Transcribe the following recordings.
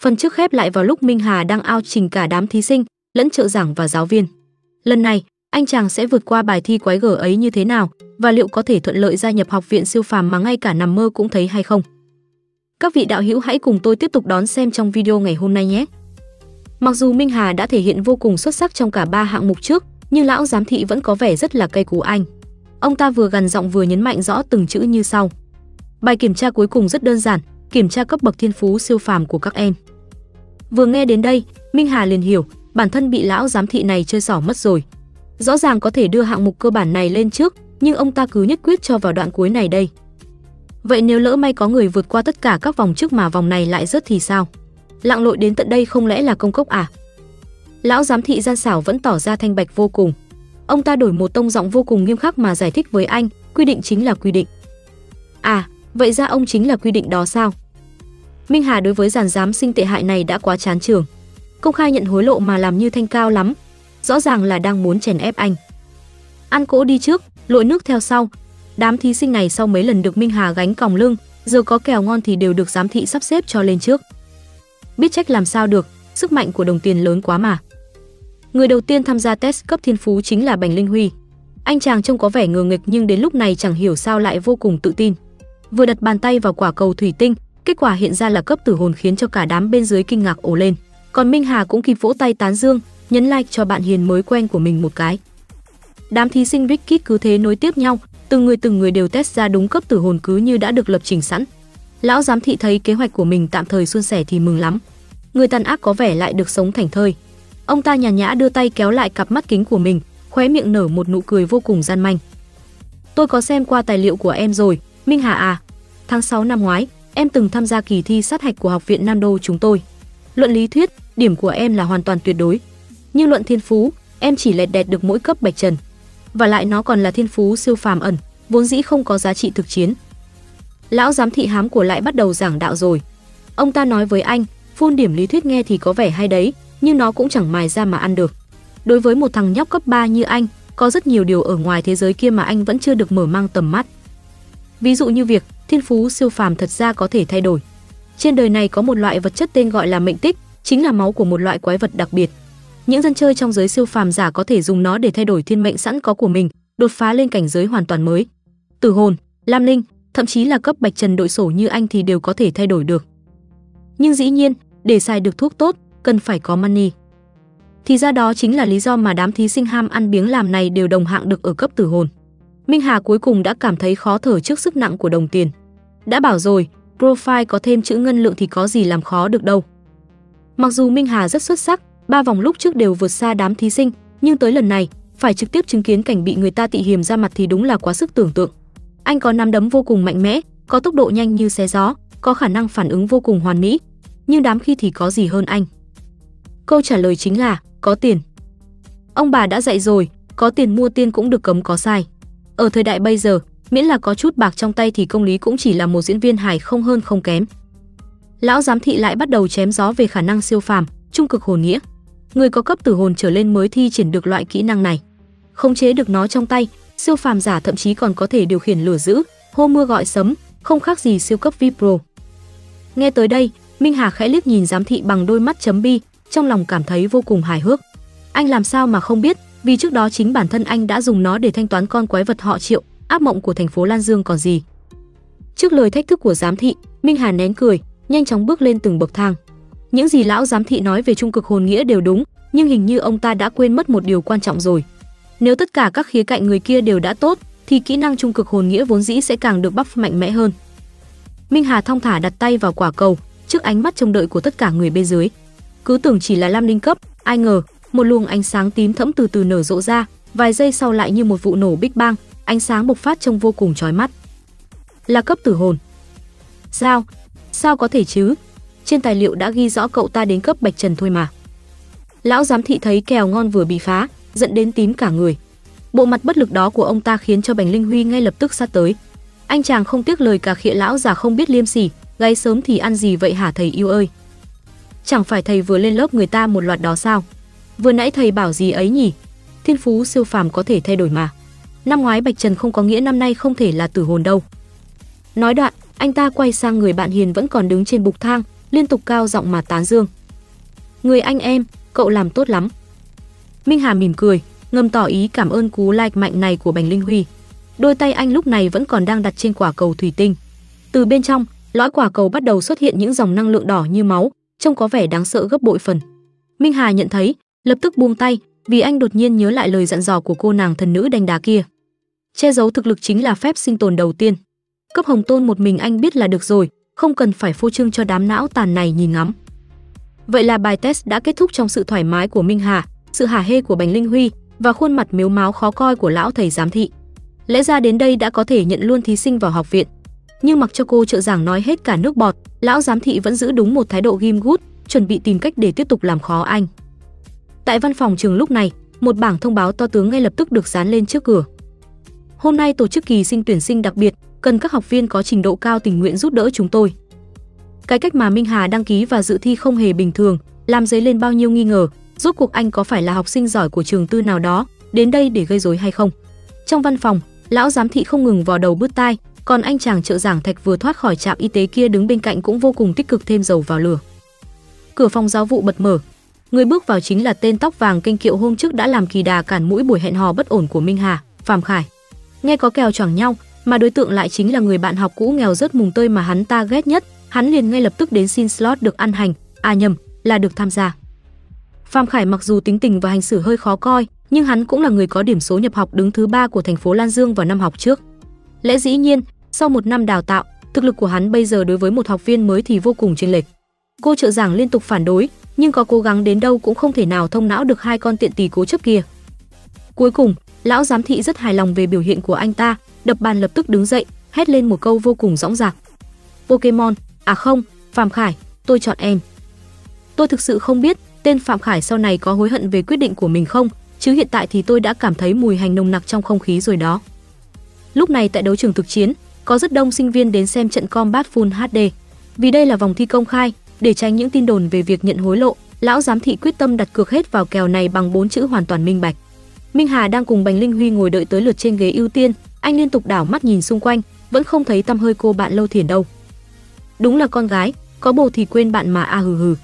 Phần trước khép lại vào lúc Minh Hà đang ao trình cả đám thí sinh, lẫn trợ giảng và giáo viên. Lần này, anh chàng sẽ vượt qua bài thi quái gở ấy như thế nào và liệu có thể thuận lợi gia nhập học viện siêu phàm mà ngay cả nằm mơ cũng thấy hay không? Các vị đạo hữu hãy cùng tôi tiếp tục đón xem trong video ngày hôm nay nhé. Mặc dù Minh Hà đã thể hiện vô cùng xuất sắc trong cả ba hạng mục trước, nhưng lão giám thị vẫn có vẻ rất là cây cú anh. Ông ta vừa gần giọng vừa nhấn mạnh rõ từng chữ như sau. Bài kiểm tra cuối cùng rất đơn giản, kiểm tra cấp bậc thiên phú siêu phàm của các em. Vừa nghe đến đây, Minh Hà liền hiểu, bản thân bị lão giám thị này chơi xỏ mất rồi. Rõ ràng có thể đưa hạng mục cơ bản này lên trước, nhưng ông ta cứ nhất quyết cho vào đoạn cuối này đây. Vậy nếu lỡ may có người vượt qua tất cả các vòng trước mà vòng này lại rớt thì sao? Lặng lội đến tận đây không lẽ là công cốc à? Lão giám thị gian xảo vẫn tỏ ra thanh bạch vô cùng. Ông ta đổi một tông giọng vô cùng nghiêm khắc mà giải thích với anh, quy định chính là quy định. À, vậy ra ông chính là quy định đó sao? Minh Hà đối với giàn giám sinh tệ hại này đã quá chán trường. Công khai nhận hối lộ mà làm như thanh cao lắm, rõ ràng là đang muốn chèn ép anh. Ăn cỗ đi trước, lội nước theo sau. Đám thí sinh này sau mấy lần được Minh Hà gánh còng lưng, giờ có kèo ngon thì đều được giám thị sắp xếp cho lên trước. Biết trách làm sao được, sức mạnh của đồng tiền lớn quá mà. Người đầu tiên tham gia test cấp thiên phú chính là Bành Linh Huy. Anh chàng trông có vẻ ngờ nghịch nhưng đến lúc này chẳng hiểu sao lại vô cùng tự tin. Vừa đặt bàn tay vào quả cầu thủy tinh, kết quả hiện ra là cấp tử hồn khiến cho cả đám bên dưới kinh ngạc ồ lên. Còn Minh Hà cũng kịp vỗ tay tán dương, nhấn like cho bạn hiền mới quen của mình một cái. Đám thí sinh Ricky cứ thế nối tiếp nhau, từng người từng người đều test ra đúng cấp tử hồn cứ như đã được lập trình sẵn. Lão giám thị thấy kế hoạch của mình tạm thời suôn sẻ thì mừng lắm. Người tàn ác có vẻ lại được sống thành thơi. Ông ta nhàn nhã đưa tay kéo lại cặp mắt kính của mình, khóe miệng nở một nụ cười vô cùng gian manh. Tôi có xem qua tài liệu của em rồi, Minh Hà à. Tháng 6 năm ngoái, em từng tham gia kỳ thi sát hạch của học viện Nam Đô chúng tôi. Luận lý thuyết, điểm của em là hoàn toàn tuyệt đối. Nhưng luận thiên phú, em chỉ lẹt đẹt được mỗi cấp bạch trần. Và lại nó còn là thiên phú siêu phàm ẩn, vốn dĩ không có giá trị thực chiến. Lão giám thị hám của lại bắt đầu giảng đạo rồi. Ông ta nói với anh, phun điểm lý thuyết nghe thì có vẻ hay đấy, nhưng nó cũng chẳng mài ra mà ăn được. Đối với một thằng nhóc cấp 3 như anh, có rất nhiều điều ở ngoài thế giới kia mà anh vẫn chưa được mở mang tầm mắt. Ví dụ như việc thiên phú siêu phàm thật ra có thể thay đổi. Trên đời này có một loại vật chất tên gọi là mệnh tích, chính là máu của một loại quái vật đặc biệt. Những dân chơi trong giới siêu phàm giả có thể dùng nó để thay đổi thiên mệnh sẵn có của mình, đột phá lên cảnh giới hoàn toàn mới. Tử hồn, lam linh, thậm chí là cấp bạch trần đội sổ như anh thì đều có thể thay đổi được. Nhưng dĩ nhiên, để xài được thuốc tốt, cần phải có money. Thì ra đó chính là lý do mà đám thí sinh ham ăn biếng làm này đều đồng hạng được ở cấp tử hồn. Minh Hà cuối cùng đã cảm thấy khó thở trước sức nặng của đồng tiền. Đã bảo rồi, profile có thêm chữ ngân lượng thì có gì làm khó được đâu. Mặc dù Minh Hà rất xuất sắc, ba vòng lúc trước đều vượt xa đám thí sinh, nhưng tới lần này, phải trực tiếp chứng kiến cảnh bị người ta tị hiềm ra mặt thì đúng là quá sức tưởng tượng. Anh có nắm đấm vô cùng mạnh mẽ, có tốc độ nhanh như xe gió, có khả năng phản ứng vô cùng hoàn mỹ, nhưng đám khi thì có gì hơn anh. Câu trả lời chính là có tiền. Ông bà đã dạy rồi, có tiền mua tiên cũng được cấm có sai. Ở thời đại bây giờ, miễn là có chút bạc trong tay thì công lý cũng chỉ là một diễn viên hài không hơn không kém. Lão giám thị lại bắt đầu chém gió về khả năng siêu phàm, trung cực hồn nghĩa. Người có cấp tử hồn trở lên mới thi triển được loại kỹ năng này. Khống chế được nó trong tay, siêu phàm giả thậm chí còn có thể điều khiển lửa dữ, hô mưa gọi sấm, không khác gì siêu cấp VIP Pro. Nghe tới đây, Minh Hà khẽ liếc nhìn giám thị bằng đôi mắt chấm bi, trong lòng cảm thấy vô cùng hài hước. Anh làm sao mà không biết, vì trước đó chính bản thân anh đã dùng nó để thanh toán con quái vật họ Triệu, áp mộng của thành phố Lan Dương còn gì. Trước lời thách thức của giám thị, Minh Hà nén cười, nhanh chóng bước lên từng bậc thang. Những gì lão giám thị nói về trung cực hồn nghĩa đều đúng, nhưng hình như ông ta đã quên mất một điều quan trọng rồi. Nếu tất cả các khía cạnh người kia đều đã tốt, thì kỹ năng trung cực hồn nghĩa vốn dĩ sẽ càng được bắp mạnh mẽ hơn. Minh Hà thong thả đặt tay vào quả cầu, trước ánh mắt trông đợi của tất cả người bên dưới. Cứ tưởng chỉ là lam linh cấp, ai ngờ, một luồng ánh sáng tím thẫm từ từ nở rộ ra, vài giây sau lại như một vụ nổ big bang, ánh sáng bộc phát trông vô cùng chói mắt. Là cấp tử hồn. Sao? Sao có thể chứ? Trên tài liệu đã ghi rõ cậu ta đến cấp bạch trần thôi mà. Lão giám thị thấy kèo ngon vừa bị phá, giận đến tím cả người. Bộ mặt bất lực đó của ông ta khiến cho Bành Linh Huy ngay lập tức sát tới. Anh chàng không tiếc lời cả khịa lão già không biết liêm sỉ, gáy sớm thì ăn gì vậy hả thầy yêu ơi? Chẳng phải thầy vừa lên lớp người ta một loạt đó sao? Vừa nãy thầy bảo gì ấy nhỉ? Thiên phú siêu phàm có thể thay đổi mà. Năm ngoái Bạch Trần không có nghĩa năm nay không thể là tử hồn đâu. Nói đoạn, anh ta quay sang người bạn Hiền vẫn còn đứng trên bục thang, liên tục cao giọng mà tán dương. Người anh em, cậu làm tốt lắm. Minh Hà mỉm cười, ngầm tỏ ý cảm ơn cú like mạnh này của Bành Linh Huy. Đôi tay anh lúc này vẫn còn đang đặt trên quả cầu thủy tinh. Từ bên trong, lõi quả cầu bắt đầu xuất hiện những dòng năng lượng đỏ như máu, trông có vẻ đáng sợ gấp bội phần. Minh Hà nhận thấy, lập tức buông tay, vì anh đột nhiên nhớ lại lời dặn dò của cô nàng thần nữ đánh đá kia. Che giấu thực lực chính là phép sinh tồn đầu tiên. Cấp hồng tôn một mình anh biết là được rồi, không cần phải phô trương cho đám não tàn này nhìn ngắm. Vậy là bài test đã kết thúc trong sự thoải mái của Minh Hà, sự hả hê của Bành Linh Huy và khuôn mặt miếu máu khó coi của lão thầy giám thị. Lẽ ra đến đây đã có thể nhận luôn thí sinh vào học viện. Nhưng mặc cho cô trợ giảng nói hết cả nước bọt, lão giám thị vẫn giữ đúng một thái độ ghim gút, chuẩn bị tìm cách để tiếp tục làm khó anh. Tại văn phòng trường lúc này, một bảng thông báo to tướng ngay lập tức được dán lên trước cửa. Hôm nay tổ chức kỳ sinh tuyển sinh đặc biệt, cần các học viên có trình độ cao tình nguyện giúp đỡ chúng tôi. Cái cách mà Minh Hà đăng ký và dự thi không hề bình thường, làm dấy lên bao nhiêu nghi ngờ, rốt cuộc anh có phải là học sinh giỏi của trường tư nào đó, đến đây để gây rối hay không. Trong văn phòng, lão giám thị không ngừng vò đầu bứt tai, còn anh chàng trợ giảng Thạch vừa thoát khỏi trạm y tế kia đứng bên cạnh cũng vô cùng tích cực thêm dầu vào lửa. Cửa phòng giáo vụ bật mở, người bước vào chính là tên tóc vàng kênh kiệu hôm trước đã làm kỳ đà cản mũi buổi hẹn hò bất ổn của Minh Hà, Phạm Khải. Nghe có kèo choảng nhau, mà đối tượng lại chính là người bạn học cũ nghèo rớt mùng tơi mà hắn ta ghét nhất, hắn liền ngay lập tức đến xin slot được ăn hành, à nhầm, là được tham gia. Phạm Khải mặc dù tính tình và hành xử hơi khó coi, nhưng hắn cũng là người có điểm số nhập học đứng thứ ba của thành phố Lan Dương vào năm học trước. Lẽ dĩ nhiên, sau một năm đào tạo, thực lực của hắn bây giờ đối với một học viên mới thì vô cùng chênh lệch. Cô trợ giảng liên tục phản đối, nhưng có cố gắng đến đâu cũng không thể nào thông não được hai con tiện tỳ cố chấp kia. Cuối cùng, lão giám thị rất hài lòng về biểu hiện của anh ta, đập bàn lập tức đứng dậy, hét lên một câu vô cùng rõ ràng. Pokemon, à không, Phạm Khải, tôi chọn em. Tôi thực sự không biết tên Phạm Khải sau này có hối hận về quyết định của mình không, chứ hiện tại thì tôi đã cảm thấy mùi hành nồng nặc trong không khí rồi đó. Lúc này tại đấu trường thực chiến, có rất đông sinh viên đến xem trận combat full HD. Vì đây là vòng thi công khai, để tránh những tin đồn về việc nhận hối lộ, lão giám thị quyết tâm đặt cược hết vào kèo này bằng bốn chữ hoàn toàn minh bạch. Minh Hà đang cùng Bành Linh Huy ngồi đợi tới lượt trên ghế ưu tiên, anh liên tục đảo mắt nhìn xung quanh, vẫn không thấy tăm hơi cô bạn Lâu Thiền đâu. Đúng là con gái, có bồ thì quên bạn mà a à hừ hừ.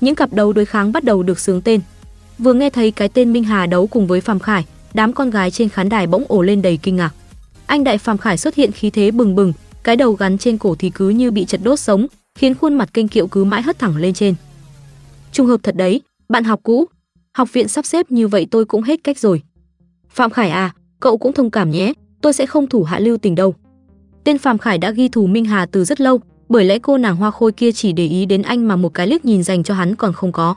Những cặp đấu đối kháng bắt đầu được sướng tên. Vừa nghe thấy cái tên Minh Hà đấu cùng với Phạm Khải, đám con gái trên khán đài bỗng ồ lên đầy kinh ngạc. Anh đại Phạm Khải xuất hiện khí thế bừng bừng, cái đầu gắn trên cổ thì cứ như bị chật đốt sống, khiến khuôn mặt kinh kiệu cứ mãi hất thẳng lên trên. Trùng hợp thật đấy, bạn học cũ, học viện sắp xếp như vậy tôi cũng hết cách rồi. Phạm Khải à, cậu cũng thông cảm nhé, tôi sẽ không thủ hạ lưu tình đâu. Tên Phạm Khải đã ghi thù Minh Hà từ rất lâu, bởi lẽ cô nàng hoa khôi kia chỉ để ý đến anh mà một cái liếc nhìn dành cho hắn còn không có.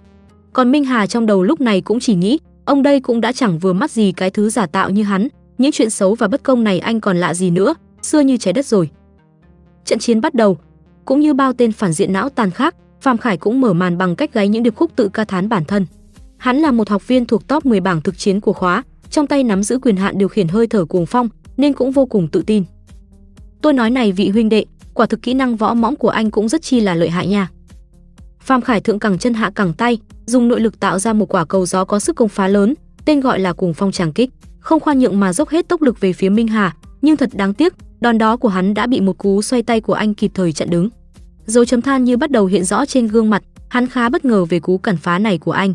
Còn Minh Hà trong đầu lúc này cũng chỉ nghĩ, ông đây cũng đã chẳng vừa mắt gì cái thứ giả tạo như hắn, những chuyện xấu và bất công này anh còn lạ gì nữa, xưa như trái đất rồi. Trận chiến bắt đầu, cũng như bao tên phản diện não tàn khác, Phạm Khải cũng mở màn bằng cách gáy những điệp khúc tự ca thán bản thân. Hắn là một học viên thuộc top 10 bảng thực chiến của khóa, trong tay nắm giữ quyền hạn điều khiển hơi thở cuồng phong, nên cũng vô cùng tự tin. Tôi nói này vị huynh đệ, quả thực kỹ năng võ mõm của anh cũng rất chi là lợi hại nha. Phạm Khải thượng cẳng chân hạ cẳng tay, dùng nội lực tạo ra một quả cầu gió có sức công phá lớn, tên gọi là cuồng phong tràng kích, không khoan nhượng mà dốc hết tốc lực về phía Minh Hà, nhưng thật đáng tiếc, đòn đó của hắn đã bị một cú xoay tay của anh kịp thời chặn đứng. Dấu chấm than như bắt đầu hiện rõ trên gương mặt, hắn khá bất ngờ về cú cản phá này của anh.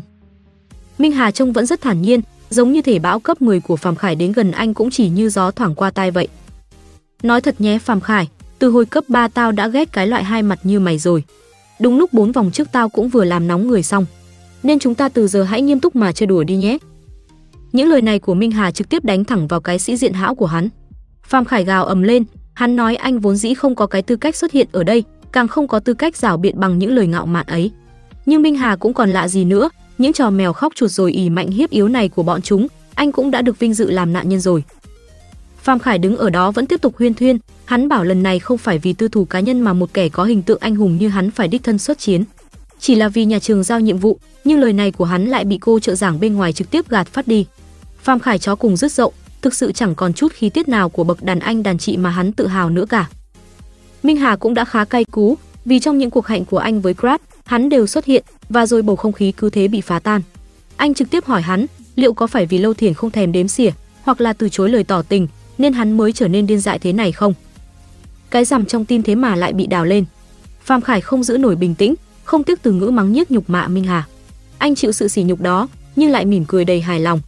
Minh Hà trông vẫn rất thản nhiên, giống như thể bão cấp 10 của Phạm Khải đến gần anh cũng chỉ như gió thoảng qua tai vậy. Nói thật nhé Phạm Khải, từ hồi cấp 3 tao đã ghét cái loại hai mặt như mày rồi. Đúng lúc bốn vòng trước tao cũng vừa làm nóng người xong. Nên chúng ta từ giờ hãy nghiêm túc mà chơi đùa đi nhé. Những lời này của Minh Hà trực tiếp đánh thẳng vào cái sĩ diện hão của hắn. Phạm Khải gào ầm lên, hắn nói anh vốn dĩ không có cái tư cách xuất hiện ở đây, càng không có tư cách rảo biện bằng những lời ngạo mạn ấy. Nhưng Minh Hà cũng còn lạ gì nữa, những trò mèo khóc chuột rồi ỉ mạnh hiếp yếu này của bọn chúng, anh cũng đã được vinh dự làm nạn nhân rồi. Phạm Khải đứng ở đó vẫn tiếp tục huyên thuyên, hắn bảo lần này không phải vì tư thù cá nhân mà một kẻ có hình tượng anh hùng như hắn phải đích thân xuất chiến. Chỉ là vì nhà trường giao nhiệm vụ, nhưng lời này của hắn lại bị cô trợ giảng bên ngoài trực tiếp gạt phát đi. Phạm Khải chó cùng rứt rộng, thực sự chẳng còn chút khí tiết nào của bậc đàn anh đàn chị mà hắn tự hào nữa cả. Minh Hà cũng đã khá cay cú, vì trong những cuộc hẹn của anh với Grab, hắn đều xuất hiện và rồi bầu không khí cứ thế bị phá tan. Anh trực tiếp hỏi hắn, liệu có phải vì Lâu Thiền không thèm đếm xỉa, hoặc là từ chối lời tỏ tình, nên hắn mới trở nên điên dại thế này không? Cái rằm trong tim thế mà lại bị đào lên. Phạm Khải không giữ nổi bình tĩnh, không tiếc từ ngữ mắng nhiếc nhục mạ Minh Hà. Anh chịu sự sỉ nhục đó, nhưng lại mỉm cười đầy hài lòng.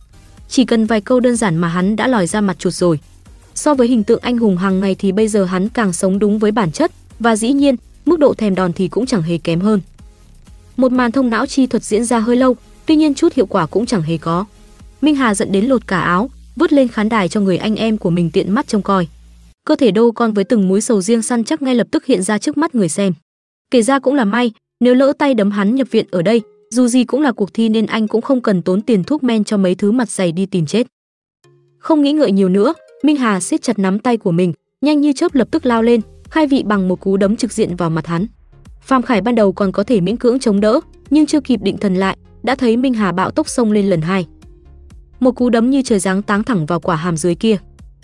Chỉ cần vài câu đơn giản mà hắn đã lòi ra mặt chuột rồi. So với hình tượng anh hùng hàng ngày thì bây giờ hắn càng sống đúng với bản chất, và dĩ nhiên, mức độ thèm đòn thì cũng chẳng hề kém hơn. Một màn thông não chi thuật diễn ra hơi lâu, tuy nhiên chút hiệu quả cũng chẳng hề có. Minh Hà giận đến lột cả áo, vứt lên khán đài cho người anh em của mình tiện mắt trông coi. Cơ thể đô con với từng múi sầu riêng săn chắc ngay lập tức hiện ra trước mắt người xem. Kể ra cũng là may, nếu lỡ tay đấm hắn nhập viện ở đây, dù gì cũng là cuộc thi nên anh cũng không cần tốn tiền thuốc men cho mấy thứ mặt dày đi tìm chết. Không nghĩ ngợi nhiều nữa, Minh Hà siết chặt nắm tay của mình, nhanh như chớp lập tức lao lên, khai vị bằng một cú đấm trực diện vào mặt hắn. Phạm Khải ban đầu còn có thể miễn cưỡng chống đỡ, nhưng chưa kịp định thần lại, đã thấy Minh Hà bạo tốc xông lên lần hai. Một cú đấm như trời giáng táng thẳng vào quả hàm dưới kia.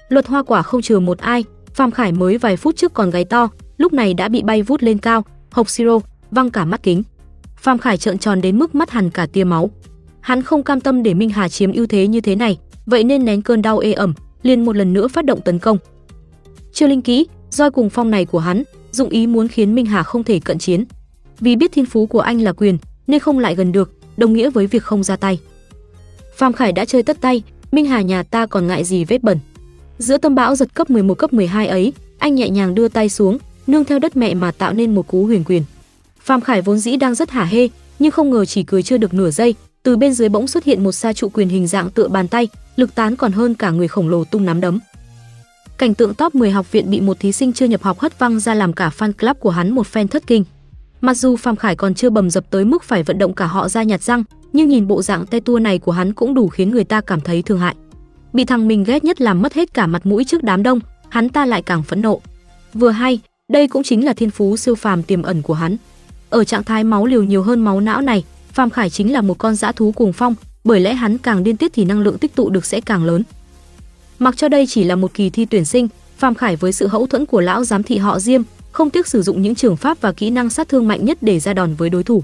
Luật hoa quả không chừa một ai, Phạm Khải mới vài phút trước còn gáy to, lúc này đã bị bay vút lên cao, hộc siro, văng cả mắt kính. Phạm Khải trợn tròn đến mức mắt hằn cả tia máu. Hắn không cam tâm để Minh Hà chiếm ưu thế như thế này, vậy nên nén cơn đau ê ẩm, liền một lần nữa phát động tấn công. Chưa linh kỹ, roi cùng phong này của hắn, dụng ý muốn khiến Minh Hà không thể cận chiến. Vì biết thiên phú của anh là quyền, nên không lại gần được, đồng nghĩa với việc không ra tay. Phạm Khải đã chơi tất tay, Minh Hà nhà ta còn ngại gì vết bẩn. Giữa tâm bão giật cấp 11 cấp 12 ấy, anh nhẹ nhàng đưa tay xuống, nương theo đất mẹ mà tạo nên một cú huyền quyền. Phạm Khải vốn dĩ đang rất hả hê, nhưng không ngờ chỉ cười chưa được nửa giây, từ bên dưới bỗng xuất hiện một sa trụ quyền hình dạng tựa bàn tay, lực tán còn hơn cả người khổng lồ tung nắm đấm. Cảnh tượng top 10 học viện bị một thí sinh chưa nhập học hất văng ra làm cả fan club của hắn một phen thất kinh. Mặc dù Phạm Khải còn chưa bầm dập tới mức phải vận động cả họ ra nhặt răng, nhưng nhìn bộ dạng te tua này của hắn cũng đủ khiến người ta cảm thấy thương hại. Bị thằng mình ghét nhất làm mất hết cả mặt mũi trước đám đông, hắn ta lại càng phẫn nộ. Vừa hay, đây cũng chính là thiên phú siêu phàm tiềm ẩn của hắn. Ở trạng thái máu liều nhiều hơn máu não này, Phạm Khải chính là một con dã thú cuồng phong, bởi lẽ hắn càng điên tiết thì năng lượng tích tụ được sẽ càng lớn. Mặc cho đây chỉ là một kỳ thi tuyển sinh, Phạm Khải với sự hậu thuẫn của lão giám thị họ Diêm, không tiếc sử dụng những trường pháp và kỹ năng sát thương mạnh nhất để ra đòn với đối thủ.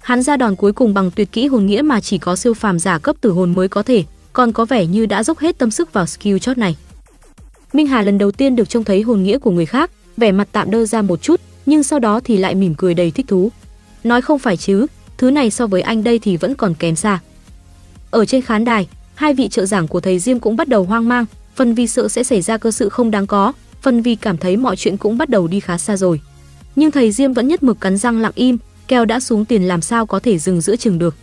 Hắn ra đòn cuối cùng bằng tuyệt kỹ hồn nghĩa mà chỉ có siêu phàm giả cấp tử hồn mới có thể, còn có vẻ như đã dốc hết tâm sức vào skill chót này. Minh Hà lần đầu tiên được trông thấy hồn nghĩa của người khác, vẻ mặt tạm đơ ra một chút, nhưng sau đó thì lại mỉm cười đầy thích thú. Nói không phải chứ, thứ này so với anh đây thì vẫn còn kém xa. Ở trên khán đài, hai vị trợ giảng của thầy Diêm cũng bắt đầu hoang mang, phần vì sợ sẽ xảy ra cơ sự không đáng có, phần vì cảm thấy mọi chuyện cũng bắt đầu đi khá xa rồi. Nhưng thầy Diêm vẫn nhất mực cắn răng lặng im, kèo đã xuống tiền làm sao có thể dừng giữa chừng được.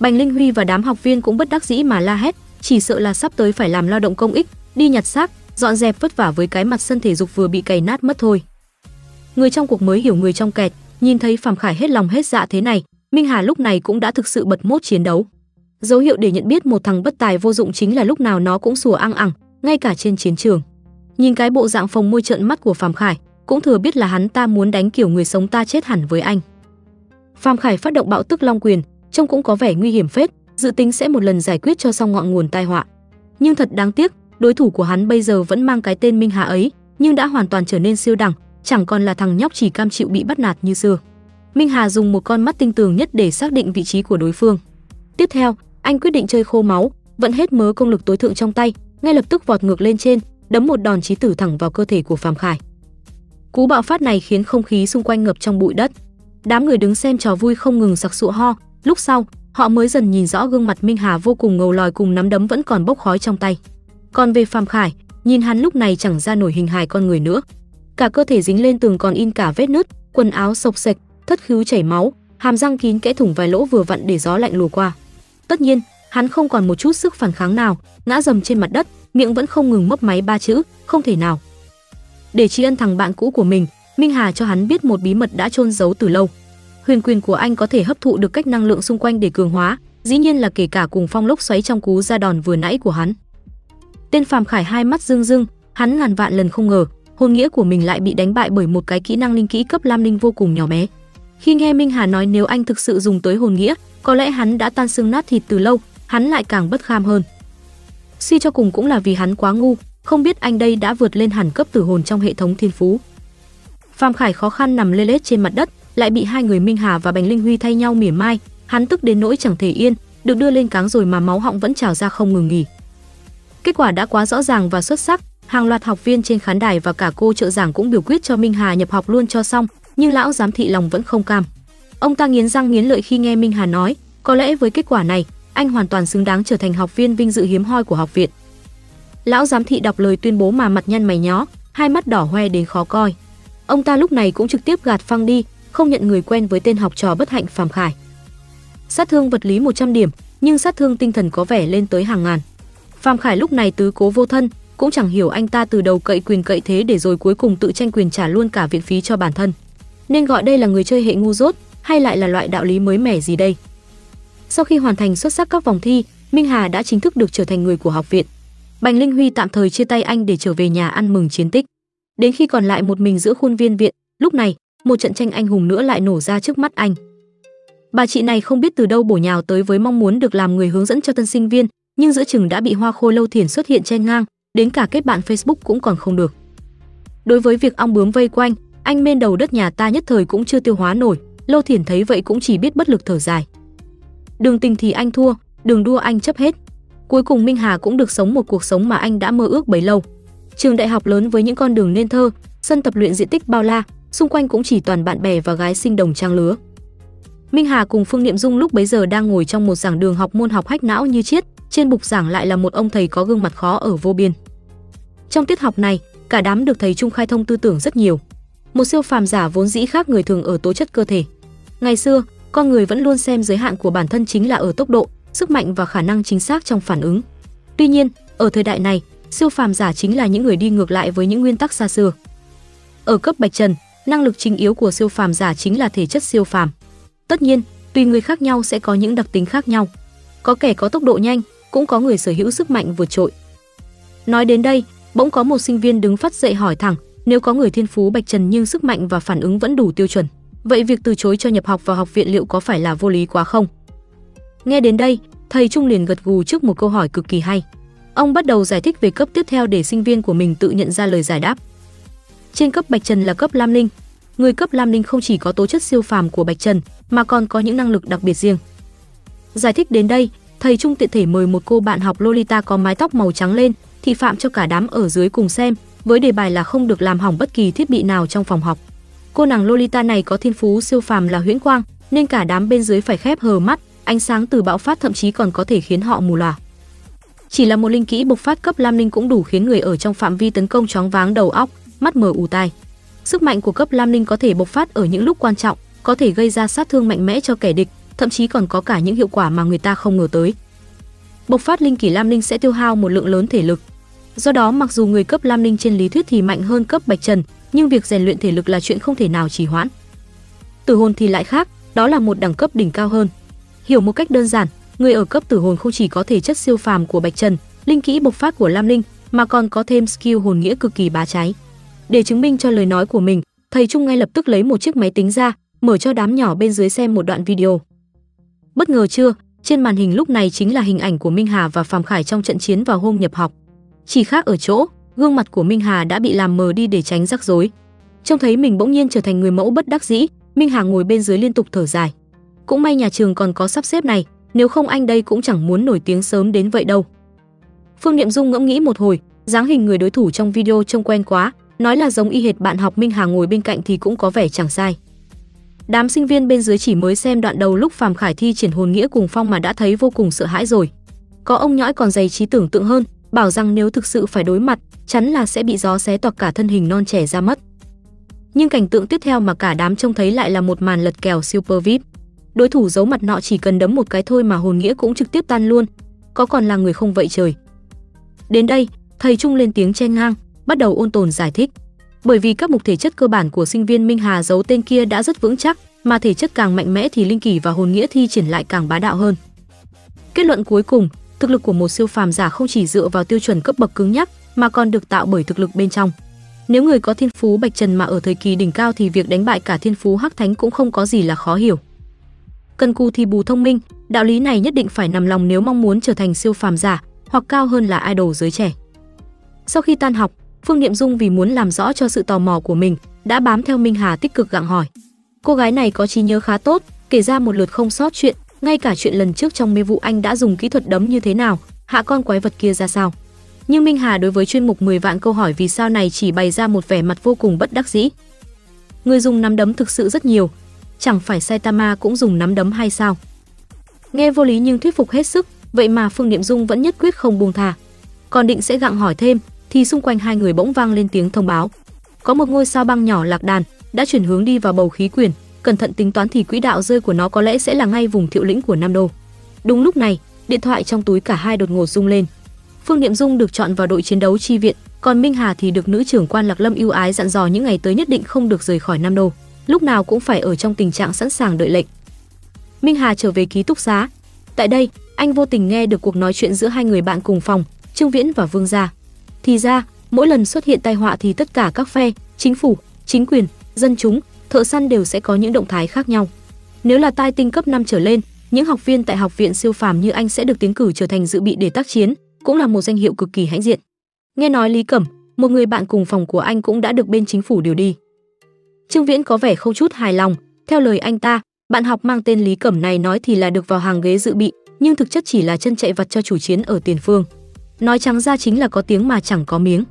Bành Linh Huy và đám học viên cũng bất đắc dĩ mà la hét, chỉ sợ là sắp tới phải làm lao động công ích, đi nhặt xác, dọn dẹp vất vả với cái mặt sân thể dục vừa bị cày nát mất thôi. Người trong cuộc mới hiểu người trong kẹt, nhìn thấy Phạm Khải hết lòng hết dạ thế này, Minh Hà lúc này cũng đã thực sự bật mốt chiến đấu. Dấu hiệu để nhận biết một thằng bất tài vô dụng chính là lúc nào nó cũng sủa ăn ẳng, ngay cả trên chiến trường. Nhìn cái bộ dạng phồng môi trợn mắt của Phạm Khải, cũng thừa biết là hắn ta muốn đánh kiểu người sống ta chết hẳn với anh. Phạm Khải phát động bạo tức long quyền, trông cũng có vẻ nguy hiểm phết, dự tính sẽ một lần giải quyết cho xong ngọn nguồn tai họa. Nhưng thật đáng tiếc, đối thủ của hắn bây giờ vẫn mang cái tên Minh Hà ấy, nhưng đã hoàn toàn trở nên siêu đẳng, chẳng còn là thằng nhóc chỉ cam chịu bị bắt nạt như xưa. Minh Hà dùng một con mắt tinh tường nhất để xác định vị trí của đối phương. Tiếp theo, anh quyết định chơi khô máu, vận hết mớ công lực tối thượng trong tay, ngay lập tức vọt ngược lên trên, đấm một đòn chí tử thẳng vào cơ thể của Phạm Khải. Cú bạo phát này khiến không khí xung quanh ngập trong bụi đất. Đám người đứng xem trò vui không ngừng sặc sụa ho, lúc sau, họ mới dần nhìn rõ gương mặt Minh Hà vô cùng ngầu lòi cùng nắm đấm vẫn còn bốc khói trong tay. Còn về Phạm Khải, nhìn hắn lúc này chẳng ra nổi hình hài con người nữa. Cả cơ thể dính lên tường còn in cả vết nứt, quần áo sộc sạch, thất khứu chảy máu, hàm răng kín kẽ thủng vài lỗ vừa vặn để gió lạnh lùa qua. Tất nhiên, hắn không còn một chút sức phản kháng nào, ngã dầm trên mặt đất, miệng vẫn không ngừng mấp máy ba chữ, không thể nào. Để tri ân thằng bạn cũ của mình, Minh Hà cho hắn biết một bí mật đã chôn giấu từ lâu. Huyền quyền của anh có thể hấp thụ được cách năng lượng xung quanh để cường hóa, dĩ nhiên là kể cả cùng phong lốc xoáy trong cú ra đòn vừa nãy của hắn. Tên Phạm Khải hai mắt rưng rưng, hắn ngàn vạn lần không ngờ, hồn nghĩa của mình lại bị đánh bại bởi một cái kỹ năng linh kỹ cấp lam linh vô cùng nhỏ bé. Khi nghe Minh Hà nói nếu anh thực sự dùng tới hồn nghĩa, có lẽ hắn đã tan xương nát thịt từ lâu, hắn lại càng bất kham hơn. Suy cho cùng cũng là vì hắn quá ngu, không biết anh đây đã vượt lên hẳn cấp tử hồn trong hệ thống thiên phú. Phạm Khải khó khăn nằm lê lết trên mặt đất, lại bị hai người Minh Hà và Bành Linh Huy thay nhau mỉa mai, hắn tức đến nỗi chẳng thể yên, được đưa lên cáng rồi mà máu họng vẫn trào ra không ngừng nghỉ. Kết quả đã quá rõ ràng và xuất sắc, hàng loạt học viên trên khán đài và cả cô trợ giảng cũng biểu quyết cho Minh Hà nhập học luôn cho xong, nhưng lão giám thị lòng vẫn không cam. Ông ta nghiến răng nghiến lợi khi nghe Minh Hà nói, có lẽ với kết quả này, anh hoàn toàn xứng đáng trở thành học viên vinh dự hiếm hoi của học viện. Lão giám thị đọc lời tuyên bố mà mặt nhăn mày nhó, hai mắt đỏ hoe đến khó coi. Ông ta lúc này cũng trực tiếp gạt phăng đi, không nhận người quen với tên học trò bất hạnh Phạm Khải. Sát thương vật lý 100 điểm, nhưng sát thương tinh thần có vẻ lên tới hàng ngàn. Phạm Khải lúc này tứ cố vô thân, cũng chẳng hiểu anh ta từ đầu cậy quyền cậy thế để rồi cuối cùng tự tranh quyền trả luôn cả viện phí cho bản thân. Nên gọi đây là người chơi hệ ngu dốt hay lại là loại đạo lý mới mẻ gì đây? Sau khi hoàn thành xuất sắc các vòng thi, Minh Hà đã chính thức được trở thành người của học viện. Bành Linh Huy tạm thời chia tay anh để trở về nhà ăn mừng chiến tích. Đến khi còn lại một mình giữa khuôn viên viện, lúc này, một trận tranh anh hùng nữa lại nổ ra trước mắt anh. Bà chị này không biết từ đâu bổ nhào tới với mong muốn được làm người hướng dẫn cho tân sinh viên, nhưng giữa chừng đã bị Hoa Khôi Lâu Thiền xuất hiện chen ngang, đến cả kết bạn Facebook cũng còn không được. Đối với việc ong bướm vây quanh, anh men đầu đất nhà ta nhất thời cũng chưa tiêu hóa nổi, Lô Thiền thấy vậy cũng chỉ biết bất lực thở dài. Đường tình thì anh thua, đường đua anh chấp hết. Cuối cùng Minh Hà cũng được sống một cuộc sống mà anh đã mơ ước bấy lâu. Trường đại học lớn với những con đường nên thơ, sân tập luyện diện tích bao la, xung quanh cũng chỉ toàn bạn bè và gái sinh đồng trang lứa. Minh Hà cùng Phương Niệm Dung lúc bấy giờ đang ngồi trong một giảng đường học môn học hách não như chiết, trên bục giảng lại là một ông thầy có gương mặt khó ở vô biên. Trong tiết học này, cả đám được thầy Trung khai thông tư tưởng rất nhiều. Một siêu phàm giả vốn dĩ khác người thường ở tố chất cơ thể. Ngày xưa, con người vẫn luôn xem giới hạn của bản thân chính là ở tốc độ, sức mạnh và khả năng chính xác trong phản ứng. Tuy nhiên, ở thời đại này, siêu phàm giả chính là những người đi ngược lại với những nguyên tắc xa xưa. Ở cấp Bạch Trần, năng lực chính yếu của siêu phàm giả chính là thể chất siêu phàm. Tất nhiên, tùy người khác nhau sẽ có những đặc tính khác nhau. Có kẻ có tốc độ nhanh, cũng có người sở hữu sức mạnh vượt trội. Nói đến đây, bỗng có một sinh viên đứng phát dậy hỏi thẳng, nếu có người thiên phú Bạch Trần nhưng sức mạnh và phản ứng vẫn đủ tiêu chuẩn, vậy việc từ chối cho nhập học vào học viện liệu có phải là vô lý quá không? Nghe đến đây, thầy Trung liền gật gù trước một câu hỏi cực kỳ hay. Ông bắt đầu giải thích về cấp tiếp theo để sinh viên của mình tự nhận ra lời giải đáp. Trên cấp Bạch Trần là cấp Lam Linh. Người cấp Lam Linh không chỉ có tố chất siêu phàm của Bạch Trần, mà còn có những năng lực đặc biệt riêng. Giải thích đến đây, thầy Trung tiện thể mời một cô bạn học Lolita có mái tóc màu trắng lên, thị phạm cho cả đám ở dưới cùng xem, với đề bài là không được làm hỏng bất kỳ thiết bị nào trong phòng học. Cô nàng Lolita này có thiên phú siêu phàm là huyễn quang, nên cả đám bên dưới phải khép hờ mắt, ánh sáng từ bão phát thậm chí còn có thể khiến họ mù lòa. Chỉ là một linh kỹ bộc phát cấp lam linh cũng đủ khiến người ở trong phạm vi tấn công choáng váng đầu óc, mắt mờ ù tai. Sức mạnh của cấp lam linh có thể bộc phát ở những lúc quan trọng, có thể gây ra sát thương mạnh mẽ cho kẻ địch, thậm chí còn có cả những hiệu quả mà người ta không ngờ tới. Bộc phát linh kỷ lam linh sẽ tiêu hao một lượng lớn thể lực. Do đó mặc dù người cấp lam linh trên lý thuyết thì mạnh hơn cấp bạch trần, nhưng việc rèn luyện thể lực là chuyện không thể nào trì hoãn. Tử hồn thì lại khác, đó là một đẳng cấp đỉnh cao hơn. Hiểu một cách đơn giản, người ở cấp tử hồn không chỉ có thể chất siêu phàm của Bạch Trần, linh kỹ bộc phát của Lam Linh, mà còn có thêm skill hồn nghĩa cực kỳ bá cháy. Để chứng minh cho lời nói của mình, thầy Trung ngay lập tức lấy một chiếc máy tính ra, mở cho đám nhỏ bên dưới xem một đoạn video. Bất ngờ chưa, trên màn hình lúc này chính là hình ảnh của Minh Hà và Phạm Khải trong trận chiến vào hôm nhập học. Chỉ khác ở chỗ, gương mặt của Minh Hà đã bị làm mờ đi để tránh rắc rối. Trông thấy mình bỗng nhiên trở thành người mẫu bất đắc dĩ, Minh Hà ngồi bên dưới liên tục thở dài. Cũng may nhà trường còn có sắp xếp này, nếu không anh đây cũng chẳng muốn nổi tiếng sớm đến vậy đâu. Phương Niệm Dung ngẫm nghĩ một hồi, dáng hình người đối thủ trong video trông quen quá, nói là giống y hệt bạn học Minh Hà ngồi bên cạnh thì cũng có vẻ chẳng sai. Đám sinh viên bên dưới chỉ mới xem đoạn đầu lúc Phạm Khải thi triển hồn nghĩa cùng Phong mà đã thấy vô cùng sợ hãi rồi. Có ông nhõi còn dày trí tưởng tượng hơn, bảo rằng nếu thực sự phải đối mặt, chắn là sẽ bị gió xé toạc cả thân hình non trẻ ra mất. Nhưng cảnh tượng tiếp theo mà cả đám trông thấy lại là một màn lật kèo super VIP. Đối thủ giấu mặt nọ chỉ cần đấm một cái thôi mà hồn nghĩa cũng trực tiếp tan luôn, có còn là người không vậy trời. Đến đây, thầy Trung lên tiếng chen ngang, bắt đầu ôn tồn giải thích. Bởi vì các mục thể chất cơ bản của sinh viên Minh Hà giấu tên kia đã rất vững chắc, mà thể chất càng mạnh mẽ thì linh kỳ và hồn nghĩa thi triển lại càng bá đạo hơn. Kết luận cuối cùng, thực lực của một siêu phàm giả không chỉ dựa vào tiêu chuẩn cấp bậc cứng nhắc, mà còn được tạo bởi thực lực bên trong. Nếu người có thiên phú bạch trần mà ở thời kỳ đỉnh cao thì việc đánh bại cả thiên phú hắc thánh cũng không có gì là khó hiểu. Cần cù thì bù thông minh, đạo lý này nhất định phải nằm lòng nếu mong muốn trở thành siêu phàm giả hoặc cao hơn là idol giới trẻ. Sau khi tan học, Phương Niệm Dung vì muốn làm rõ cho sự tò mò của mình, đã bám theo Minh Hà tích cực gặng hỏi. Cô gái này có trí nhớ khá tốt, kể ra một lượt không sót chuyện, ngay cả chuyện lần trước trong mê vụ anh đã dùng kỹ thuật đấm như thế nào, hạ con quái vật kia ra sao. Nhưng Minh Hà đối với chuyên mục 10 vạn câu hỏi vì sao này chỉ bày ra một vẻ mặt vô cùng bất đắc dĩ. người dùng nắm đấm thực sự rất nhiều. Chẳng phải Saitama cũng dùng nắm đấm hay sao? Nghe vô lý nhưng thuyết phục hết sức, vậy mà Phương Niệm Dung vẫn nhất quyết không buông tha. Còn định sẽ gặng hỏi thêm, thì xung quanh hai người bỗng vang lên tiếng thông báo. Có một ngôi sao băng nhỏ lạc đàn đã chuyển hướng đi vào bầu khí quyển, cẩn thận tính toán thì quỹ đạo rơi của nó có lẽ sẽ là ngay vùng thiệu lĩnh của Nam Đô. Đúng lúc này, điện thoại trong túi cả hai đột ngột rung lên. Phương Niệm Dung được chọn vào đội chiến đấu chi viện, còn Minh Hà thì được nữ trưởng quan Lạc Lâm ưu ái dặn dò những ngày tới nhất định không được rời khỏi Nam Đô, lúc nào cũng phải ở trong tình trạng sẵn sàng đợi lệnh. Minh Hà trở về ký túc xá. Tại đây, anh vô tình nghe được cuộc nói chuyện giữa hai người bạn cùng phòng, Trương Viễn và Vương gia. Thì ra, mỗi lần xuất hiện tai họa thì tất cả các phe, chính phủ, chính quyền, dân chúng, thợ săn đều sẽ có những động thái khác nhau. Nếu là tai tinh cấp 5 trở lên, những học viên tại học viện siêu phàm như anh sẽ được tiến cử trở thành dự bị để tác chiến, cũng là một danh hiệu cực kỳ hãnh diện. Nghe nói Lý Cẩm, một người bạn cùng phòng của anh cũng đã được bên chính phủ điều đi. Trương Viễn có vẻ không chút hài lòng, theo lời anh ta, bạn học mang tên Lý Cẩm này nói thì là được vào hàng ghế dự bị, nhưng thực chất chỉ là chân chạy vặt cho chủ chiến ở tiền phương. Nói trắng ra chính là có tiếng mà chẳng có miếng.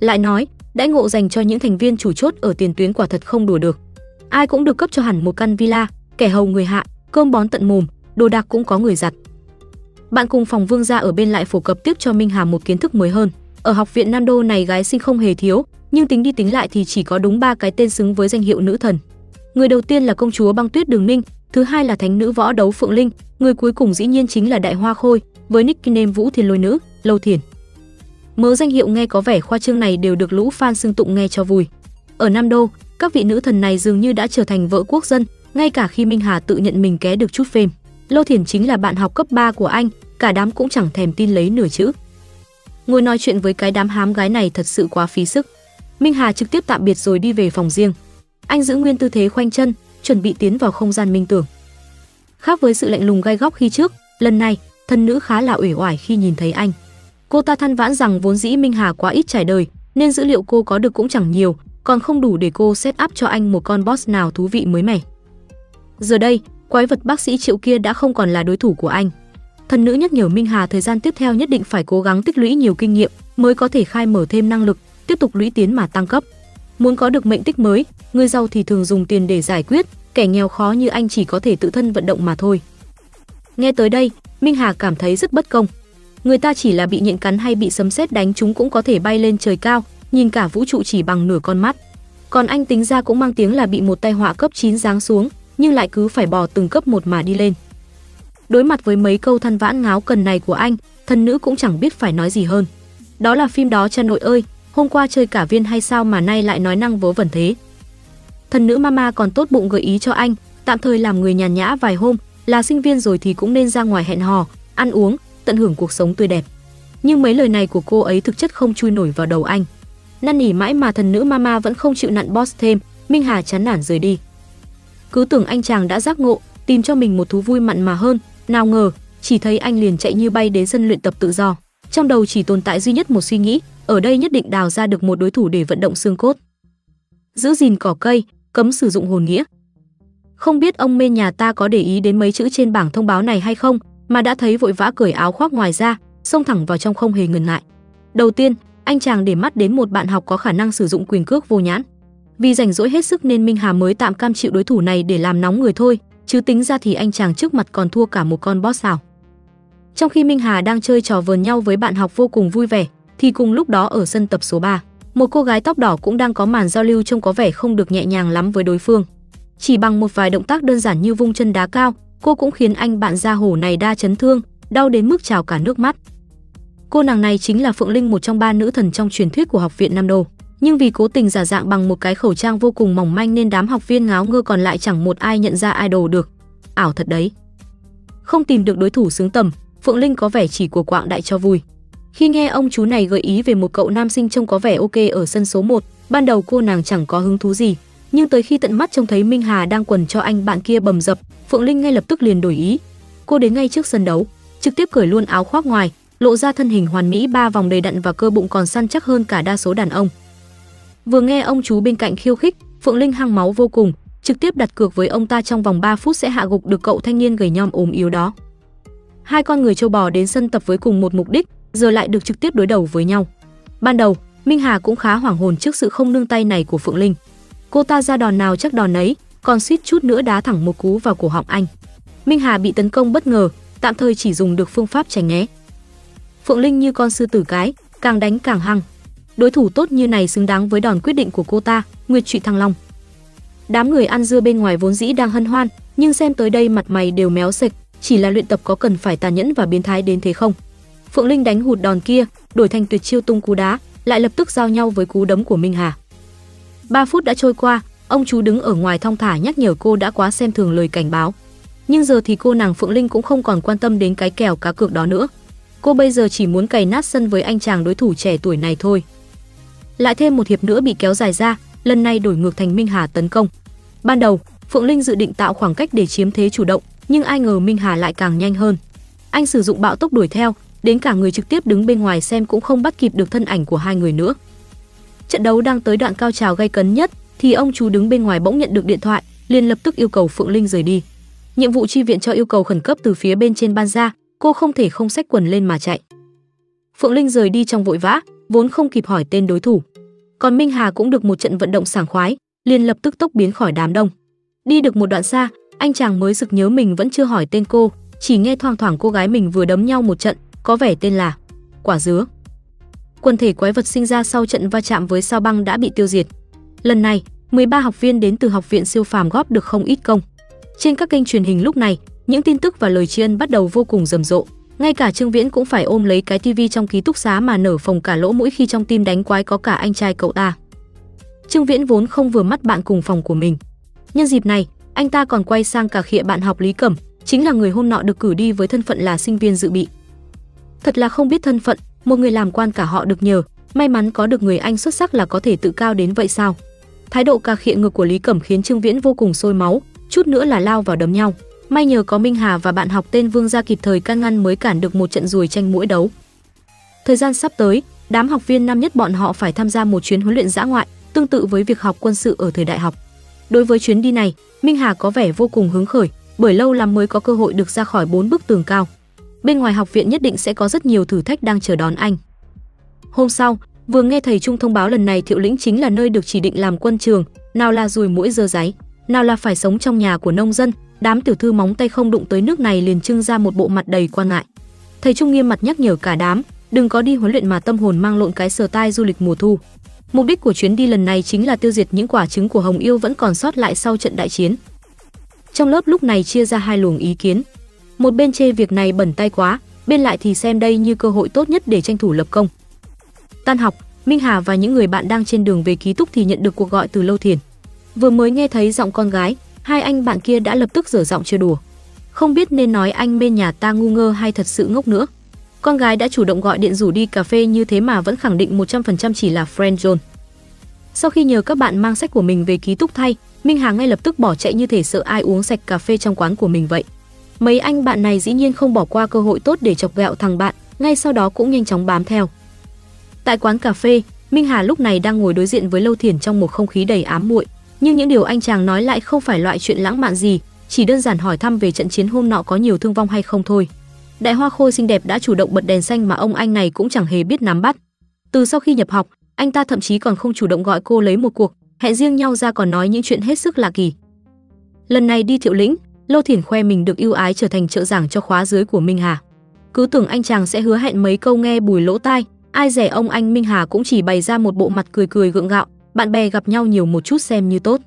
Lại nói, đãi ngộ dành cho những thành viên chủ chốt ở tiền tuyến quả thật không đùa được. Ai cũng được cấp cho hẳn một căn villa, kẻ hầu người hạ, cơm bón tận mồm, đồ đạc cũng có người giặt. Bạn cùng phòng Vương gia ở bên lại phổ cập tiếp cho Minh Hà một kiến thức mới hơn. Ở học viện Nam Đô này gái sinh không hề thiếu, nhưng tính đi tính lại thì chỉ có đúng ba cái tên xứng với danh hiệu nữ thần. Người đầu tiên là công chúa Băng Tuyết Đường Ninh, thứ hai là thánh nữ võ đấu Phượng Linh, người cuối cùng dĩ nhiên chính là Đại Hoa Khôi, với nickname Vũ Thiên Lôi Nữ, Lâu Thiền. Mớ danh hiệu nghe có vẻ khoa trương này đều được lũ fan xưng tụng nghe cho vui. Ở Nam Đô, các vị nữ thần này dường như đã trở thành vợ quốc dân, ngay cả khi Minh Hà tự nhận mình ké được chút phêm. Lô Thiển chính là bạn học cấp 3 của anh, cả đám cũng chẳng thèm tin lấy nửa chữ. Ngồi nói chuyện với cái đám hám gái này thật sự quá phí sức. Minh Hà trực tiếp tạm biệt rồi đi về phòng riêng. Anh giữ nguyên tư thế khoanh chân, chuẩn bị tiến vào không gian minh tưởng. Khác với sự lạnh lùng gai góc khi trước, lần này, thân nữ khá là uể oải khi nhìn thấy anh. Cô ta than vãn rằng vốn dĩ Minh Hà quá ít trải đời, nên dữ liệu cô có được cũng chẳng nhiều, còn không đủ để cô set up cho anh một con boss nào thú vị mới mẻ. Giờ đây, quái vật bác sĩ Triệu kia đã không còn là đối thủ của anh. Thần nữ nhắc nhở Minh Hà thời gian tiếp theo nhất định phải cố gắng tích lũy nhiều kinh nghiệm mới có thể khai mở thêm năng lực, tiếp tục lũy tiến mà tăng cấp. Muốn có được mệnh tích mới, người giàu thì thường dùng tiền để giải quyết, kẻ nghèo khó như anh chỉ có thể tự thân vận động mà thôi. Nghe tới đây, Minh Hà cảm thấy rất bất công. Người ta chỉ là bị nhện cắn hay bị sấm sét đánh chúng cũng có thể bay lên trời cao, nhìn cả vũ trụ chỉ bằng nửa con mắt. Còn anh tính ra cũng mang tiếng là bị một tai họa cấp 9 giáng xuống, nhưng lại cứ phải bò từng cấp một mà đi lên. Đối mặt với mấy câu than vãn ngáo cần này của anh, thần nữ cũng chẳng biết phải nói gì hơn. Đó là phim đó cha nội ơi, hôm qua chơi cả viên hay sao mà nay lại nói năng vớ vẩn thế. Thần nữ mama còn tốt bụng gợi ý cho anh, tạm thời làm người nhàn nhã vài hôm, là sinh viên rồi thì cũng nên ra ngoài hẹn hò, ăn uống, tận hưởng cuộc sống tươi đẹp. Nhưng mấy lời này của cô ấy thực chất không chui nổi vào đầu anh. Năn nỉ mãi mà thần nữ mama vẫn không chịu nặn boss thêm, Minh Hà chán nản rời đi. Cứ tưởng anh chàng đã giác ngộ, tìm cho mình một thú vui mặn mà hơn, nào ngờ, chỉ thấy anh liền chạy như bay đến sân luyện tập tự do. Trong đầu chỉ tồn tại duy nhất một suy nghĩ, ở đây nhất định đào ra được một đối thủ để vận động xương cốt. Giữ gìn cỏ cây, cấm sử dụng hồn nghĩa. Không biết ông mê nhà ta có để ý đến mấy chữ trên bảng thông báo này hay không, mà đã thấy vội vã cởi áo khoác ngoài ra, xông thẳng vào trong không hề ngần ngại. Đầu tiên, anh chàng để mắt đến một bạn học có khả năng sử dụng quyền cước vô nhãn. Vì rảnh rỗi hết sức nên Minh Hà mới tạm cam chịu đối thủ này để làm nóng người thôi, chứ tính ra thì anh chàng trước mặt còn thua cả một con boss xào. Trong khi Minh Hà đang chơi trò vờn nhau với bạn học vô cùng vui vẻ, thì cùng lúc đó ở sân tập số 3, một cô gái tóc đỏ cũng đang có màn giao lưu trông có vẻ không được nhẹ nhàng lắm với đối phương. Chỉ bằng một vài động tác đơn giản như vung chân đá cao, cô cũng khiến anh bạn gia hổ này đa chấn thương, đau đến mức trào cả nước mắt. Cô nàng này chính là Phượng Linh một trong ba nữ thần trong truyền thuyết của học viện Nam Đô nhưng vì cố tình giả dạng bằng một cái khẩu trang vô cùng mỏng manh nên đám học viên ngáo ngơ còn lại chẳng một ai nhận ra idol được. Ảo thật đấy. Không tìm được đối thủ xứng tầm, Phượng Linh có vẻ chỉ của quạng đại cho vui. Khi nghe ông chú này gợi ý về một cậu nam sinh trông có vẻ ok ở sân số 1, ban đầu cô nàng chẳng có hứng thú gì, nhưng tới khi tận mắt trông thấy Minh Hà đang quần cho anh bạn kia bầm dập, Phượng Linh ngay lập tức liền đổi ý. Cô đến ngay trước sân đấu, trực tiếp cởi luôn áo khoác ngoài, lộ ra thân hình hoàn mỹ ba vòng đầy đặn và cơ bụng còn săn chắc hơn cả đa số đàn ông. Vừa nghe ông chú bên cạnh khiêu khích, Phượng Linh hăng máu vô cùng, trực tiếp đặt cược với ông ta trong vòng 3 phút sẽ hạ gục được cậu thanh niên gầy nhom ốm yếu đó. Hai con người châu bò đến sân tập với cùng một mục đích, giờ lại được trực tiếp đối đầu với nhau. Ban đầu, Minh Hà cũng khá hoảng hồn trước sự không nương tay này của Phượng Linh. Cô ta ra đòn nào chắc đòn ấy, còn suýt chút nữa đá thẳng một cú vào cổ họng anh. Minh Hà bị tấn công bất ngờ, tạm thời chỉ dùng được phương pháp tránh né. Phượng Linh như con sư tử cái, càng đánh càng hăng. Đối thủ tốt như này xứng đáng với đòn quyết định của cô ta, Nguyệt Trụy Thăng Long. Đám người ăn dưa bên ngoài vốn dĩ đang hân hoan, nhưng xem tới đây mặt mày đều méo sệch, chỉ là luyện tập có cần phải tàn nhẫn và biến thái đến thế không? Phượng Linh đánh hụt đòn kia, đổi thành tuyệt chiêu tung cú đá, lại lập tức giao nhau với cú đấm của Minh Hà. 3 phút đã trôi qua, ông chú đứng ở ngoài thong thả nhắc nhở cô đã quá xem thường lời cảnh báo. Nhưng giờ thì cô nàng Phượng Linh cũng không còn quan tâm đến cái kèo cá cược đó nữa. Cô bây giờ chỉ muốn cày nát sân với anh chàng đối thủ trẻ tuổi này thôi. Lại thêm một hiệp nữa bị kéo dài ra, lần này đổi ngược thành Minh Hà tấn công. Ban đầu, Phượng Linh dự định tạo khoảng cách để chiếm thế chủ động, nhưng ai ngờ Minh Hà lại càng nhanh hơn. Anh sử dụng bạo tốc đuổi theo, đến cả người trực tiếp đứng bên ngoài xem cũng không bắt kịp được thân ảnh của hai người nữa. Trận đấu đang tới đoạn cao trào gay cấn nhất thì ông chú đứng bên ngoài bỗng nhận được điện thoại, liền lập tức yêu cầu Phượng Linh rời đi. Nhiệm vụ chi viện cho yêu cầu khẩn cấp từ phía bên trên ban ra, cô không thể không xách quần lên mà chạy. Phượng Linh rời đi trong vội vã, vốn không kịp hỏi tên đối thủ. Còn Minh Hà cũng được một trận vận động sảng khoái, liền lập tức tốc biến khỏi đám đông. Đi được một đoạn xa, anh chàng mới sực nhớ mình vẫn chưa hỏi tên cô, chỉ nghe thoang thoảng cô gái mình vừa đấm nhau một trận, có vẻ tên là Quả dứa. Quần thể quái vật sinh ra sau trận va chạm với sao băng đã bị tiêu diệt. Lần này, 13 học viên đến từ học viện siêu phàm góp được không ít công. Trên các kênh truyền hình lúc này, những tin tức và lời tri ân bắt đầu vô cùng rầm rộ. Ngay cả Trương Viễn cũng phải ôm lấy cái tivi trong ký túc xá mà nở phồng cả lỗ mũi khi trong tim đánh quái có cả anh trai cậu ta. Trương Viễn vốn không vừa mắt bạn cùng phòng của mình. Nhân dịp này, anh ta còn quay sang cả khịa bạn học Lý Cẩm, chính là người hôm nọ được cử đi với thân phận là sinh viên dự bị. Thật là không biết thân phận, một người làm quan cả họ được nhờ, may mắn có được người anh xuất sắc là có thể tự cao đến vậy sao? Thái độ cà khịa ngược của Lý Cẩm khiến Trương Viễn vô cùng sôi máu, chút nữa là lao vào đấm nhau. May nhờ có Minh Hà và bạn học tên Vương gia kịp thời can ngăn mới cản được một trận ruồi tranh mũi đấu. Thời gian sắp tới, đám học viên năm nhất bọn họ phải tham gia một chuyến huấn luyện dã ngoại, tương tự với việc học quân sự ở thời đại học. Đối với chuyến đi này, Minh Hà có vẻ vô cùng hứng khởi, bởi lâu lắm mới có cơ hội được ra khỏi bốn bức tường cao. Bên ngoài học viện nhất định sẽ có rất nhiều thử thách đang chờ đón anh. Hôm sau, vừa nghe thầy Trung thông báo lần này Thiệu Lĩnh chính là nơi được chỉ định làm quân trường, nào là rùi mũi dơ giấy, nào là phải sống trong nhà của nông dân, đám tiểu thư móng tay không đụng tới nước này liền trưng ra một bộ mặt đầy quan ngại. Thầy Trung nghiêm mặt nhắc nhở cả đám, đừng có đi huấn luyện mà tâm hồn mang lộn cái sờ tai du lịch mùa thu. Mục đích của chuyến đi lần này chính là tiêu diệt những quả trứng của Hồng Yêu vẫn còn sót lại sau trận đại chiến. Trong lớp lúc này chia ra hai luồng ý kiến. Một bên chê việc này bẩn tay quá, bên lại thì xem đây như cơ hội tốt nhất để tranh thủ lập công. Tan học, Minh Hà và những người bạn đang trên đường về ký túc thì nhận được cuộc gọi từ Lâu Thiền. Vừa mới nghe thấy giọng con gái, hai anh bạn kia đã lập tức dở giọng chưa đùa. Không biết nên nói anh bên nhà ta ngu ngơ hay thật sự ngốc nữa. Con gái đã chủ động gọi điện rủ đi cà phê như thế mà vẫn khẳng định 100% chỉ là friend zone. Sau khi nhờ các bạn mang sách của mình về ký túc thay, Minh Hà ngay lập tức bỏ chạy như thể sợ ai uống sạch cà phê trong quán của mình vậy. Mấy anh bạn này dĩ nhiên không bỏ qua cơ hội tốt để chọc ghẹo thằng bạn, ngay sau đó cũng nhanh chóng bám theo. Tại quán cà phê, Minh Hà lúc này đang ngồi đối diện với Lâu Thiền trong một không khí đầy ám muội, nhưng những điều anh chàng nói lại không phải loại chuyện lãng mạn gì, chỉ đơn giản hỏi thăm về trận chiến hôm nọ có nhiều thương vong hay không thôi. Đại Hoa Khôi xinh đẹp đã chủ động bật đèn xanh mà ông anh này cũng chẳng hề biết nắm bắt. Từ sau khi nhập học, anh ta thậm chí còn không chủ động gọi cô lấy một cuộc, hẹn riêng nhau ra còn nói những chuyện hết sức lạ kỳ. Lần này đi Thiệu Lĩnh, Lô Thiển khoe mình được ưu ái trở thành trợ giảng cho khóa dưới của Minh Hà. Cứ tưởng anh chàng sẽ hứa hẹn mấy câu nghe bùi lỗ tai, ai rẻ ông anh Minh Hà cũng chỉ bày ra một bộ mặt cười cười gượng gạo, bạn bè gặp nhau nhiều một chút xem như tốt.